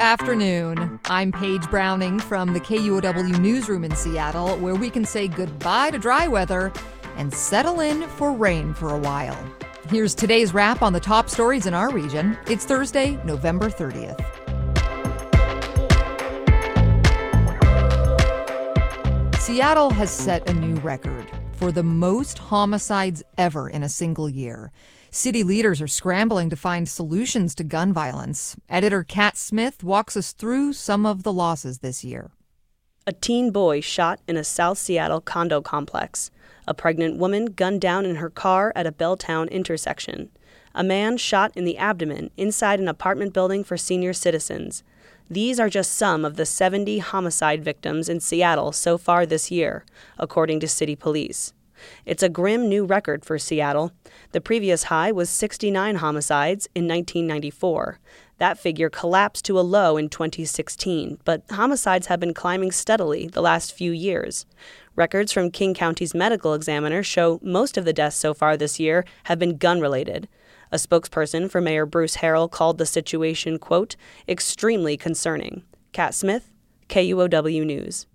afternoon. I'm Paige Browning from the KUOW newsroom in Seattle, where we can say goodbye to dry weather and settle in for rain for a while. Here's today's wrap on the top stories in our region. It's Thursday, November 30th. Seattle has set a new record for the most homicides ever in a single year. City leaders are scrambling to find solutions to gun violence. Editor Kat Smith walks us through some of the losses this year. A teen boy shot in a South Seattle condo complex. A pregnant woman gunned down in her car at a Belltown intersection. A man shot in the abdomen inside an apartment building for senior citizens. These are just some of the 70 homicide victims in Seattle so far this year, according to city police. It's a grim new record for Seattle. The previous high was 69 homicides in 1994. That figure collapsed to a low in 2016, but homicides have been climbing steadily the last few years. Records from King County's medical examiner show most of the deaths so far this year have been gun related. A spokesperson for Mayor Bruce Harrell called the situation, quote, extremely concerning. Kat Smith, KUOW News.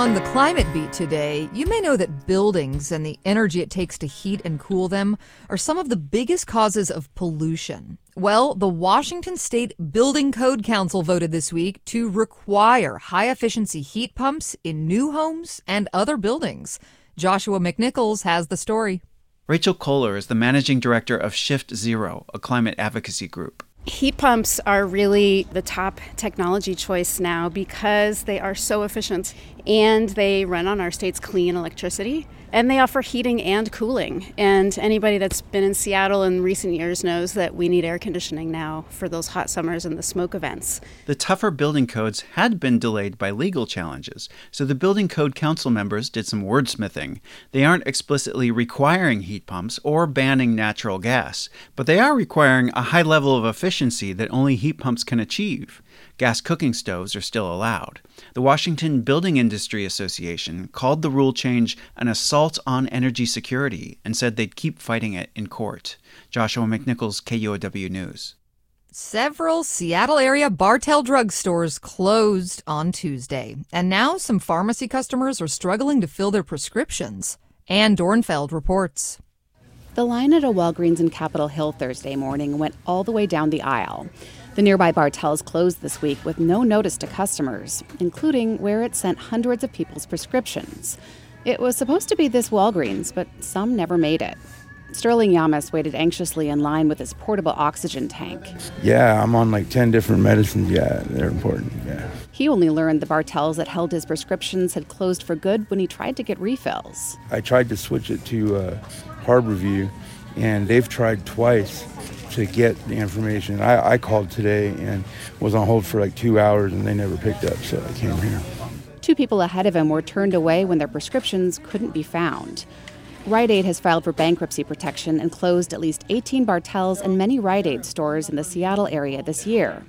On the climate beat today, you may know that buildings and the energy it takes to heat and cool them are some of the biggest causes of pollution. Well, the Washington State Building Code Council voted this week to require high efficiency heat pumps in new homes and other buildings. Joshua McNichols has the story. Rachel Koller is the managing director of Shift Zero, a climate advocacy group. Heat pumps are really the top technology choice now because they are so efficient and they run on our state's clean electricity and they offer heating and cooling. And anybody that's been in Seattle in recent years knows that we need air conditioning now for those hot summers and the smoke events. The tougher building codes had been delayed by legal challenges, so the Building Code Council members did some wordsmithing. They aren't explicitly requiring heat pumps or banning natural gas, but they are requiring a high level of efficiency that only heat pumps can achieve. Gas cooking stoves are still allowed. The Washington Building Industry Association called the rule change an assault on energy security and said they'd keep fighting it in court. Joshua McNichols, KUOW News. Several Seattle area Bartell drugstores closed on Tuesday, and now some pharmacy customers are struggling to fill their prescriptions. Ann Dornfeld reports. The line at a Walgreens in Capitol Hill Thursday morning went all the way down the aisle. The nearby Bartells closed this week with no notice to customers, including where it sent hundreds of people's prescriptions. It was supposed to be this Walgreens, but some never made it. Sterling Yamas waited anxiously in line with his portable oxygen tank. Yeah, I'm on like 10 different medicines. Yeah, they're important. Yeah. He only learned the Bartells that held his prescriptions had closed for good when he tried to get refills. I tried to switch it to uh, Harborview, and they've tried twice to get the information. I, I called today and was on hold for like two hours and they never picked up, so I came here. Two people ahead of him were turned away when their prescriptions couldn't be found. Rite Aid has filed for bankruptcy protection and closed at least 18 Bartells and many Rite Aid stores in the Seattle area this year.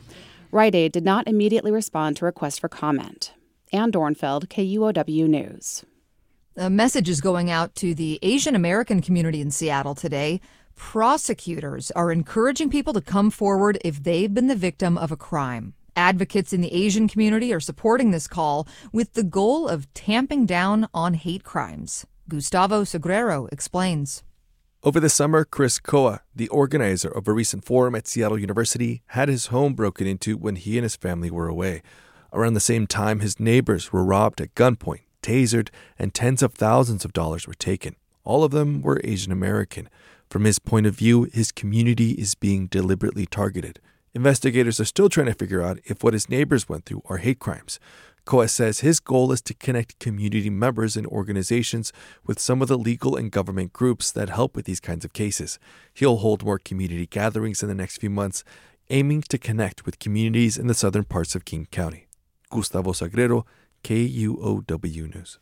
Rite Aid did not immediately respond to requests for comment. Ann Dornfeld, KUOW News. A message is going out to the Asian American community in Seattle today. Prosecutors are encouraging people to come forward if they've been the victim of a crime. Advocates in the Asian community are supporting this call with the goal of tamping down on hate crimes. Gustavo Sagrero explains. Over the summer, Chris Koa, the organizer of a recent forum at Seattle University, had his home broken into when he and his family were away. Around the same time, his neighbors were robbed at gunpoint, tasered, and tens of thousands of dollars were taken. All of them were Asian American. From his point of view, his community is being deliberately targeted. Investigators are still trying to figure out if what his neighbors went through are hate crimes. Koa says his goal is to connect community members and organizations with some of the legal and government groups that help with these kinds of cases. He'll hold more community gatherings in the next few months, aiming to connect with communities in the southern parts of King County. Gustavo Sagrero, KUOW News.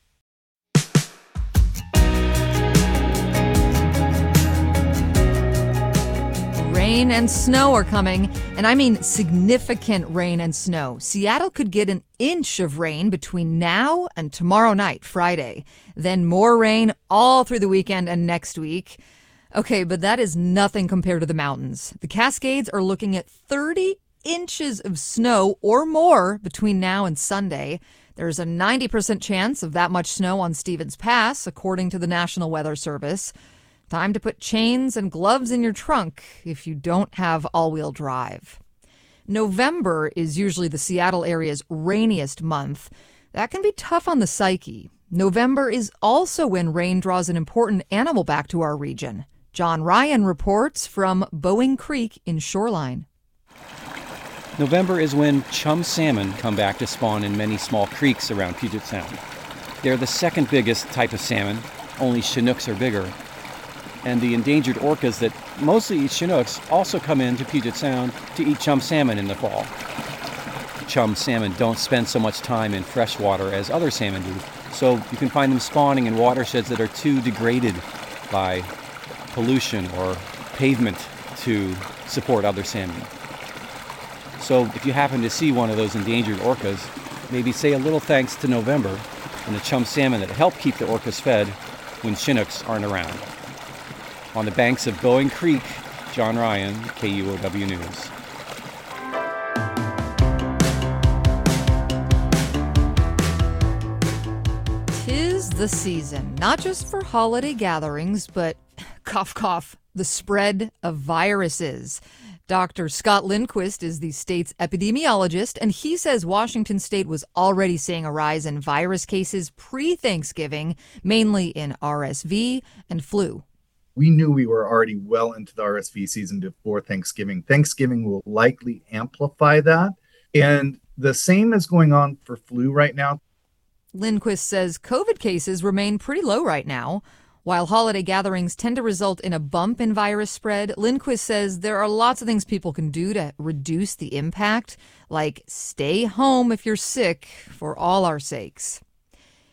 Rain and snow are coming, and I mean significant rain and snow. Seattle could get an inch of rain between now and tomorrow night, Friday. Then more rain all through the weekend and next week. Okay, but that is nothing compared to the mountains. The Cascades are looking at 30 inches of snow or more between now and Sunday. There's a 90% chance of that much snow on Stevens Pass, according to the National Weather Service. Time to put chains and gloves in your trunk if you don't have all wheel drive. November is usually the Seattle area's rainiest month. That can be tough on the psyche. November is also when rain draws an important animal back to our region. John Ryan reports from Boeing Creek in Shoreline. November is when chum salmon come back to spawn in many small creeks around Puget Sound. They're the second biggest type of salmon, only Chinooks are bigger. And the endangered orcas that mostly eat Chinooks also come into Puget Sound to eat chum salmon in the fall. Chum salmon don't spend so much time in fresh water as other salmon do, so you can find them spawning in watersheds that are too degraded by pollution or pavement to support other salmon. So if you happen to see one of those endangered orcas, maybe say a little thanks to November and the chum salmon that help keep the orcas fed when Chinooks aren't around. On the banks of Boeing Creek, John Ryan, KUOW News. Tis the season, not just for holiday gatherings, but cough, cough, the spread of viruses. Dr. Scott Lindquist is the state's epidemiologist, and he says Washington state was already seeing a rise in virus cases pre Thanksgiving, mainly in RSV and flu. We knew we were already well into the RSV season before Thanksgiving. Thanksgiving will likely amplify that. And the same is going on for flu right now. Lindquist says COVID cases remain pretty low right now. While holiday gatherings tend to result in a bump in virus spread, Lindquist says there are lots of things people can do to reduce the impact, like stay home if you're sick for all our sakes.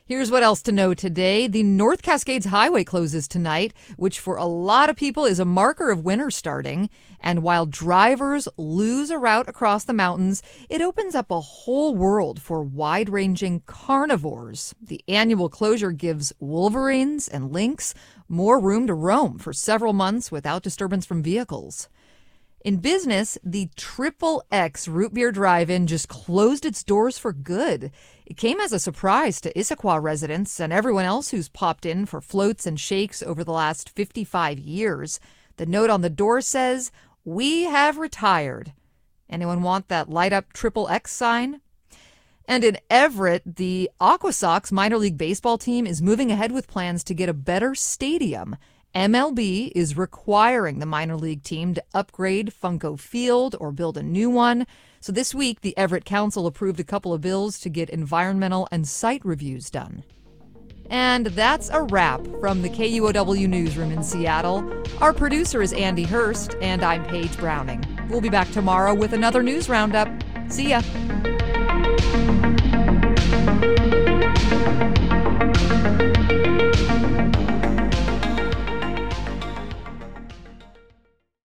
Here's what else to know today. The North Cascades Highway closes tonight, which for a lot of people is a marker of winter starting. And while drivers lose a route across the mountains, it opens up a whole world for wide ranging carnivores. The annual closure gives wolverines and lynx more room to roam for several months without disturbance from vehicles. In business, the Triple X Root Beer Drive In just closed its doors for good. It came as a surprise to Issaquah residents and everyone else who's popped in for floats and shakes over the last 55 years. The note on the door says, We have retired. Anyone want that light up Triple X sign? And in Everett, the Aqua Sox minor league baseball team is moving ahead with plans to get a better stadium. MLB is requiring the minor league team to upgrade Funko Field or build a new one. So this week, the Everett Council approved a couple of bills to get environmental and site reviews done. And that's a wrap from the KUOW Newsroom in Seattle. Our producer is Andy Hurst, and I'm Paige Browning. We'll be back tomorrow with another news roundup. See ya.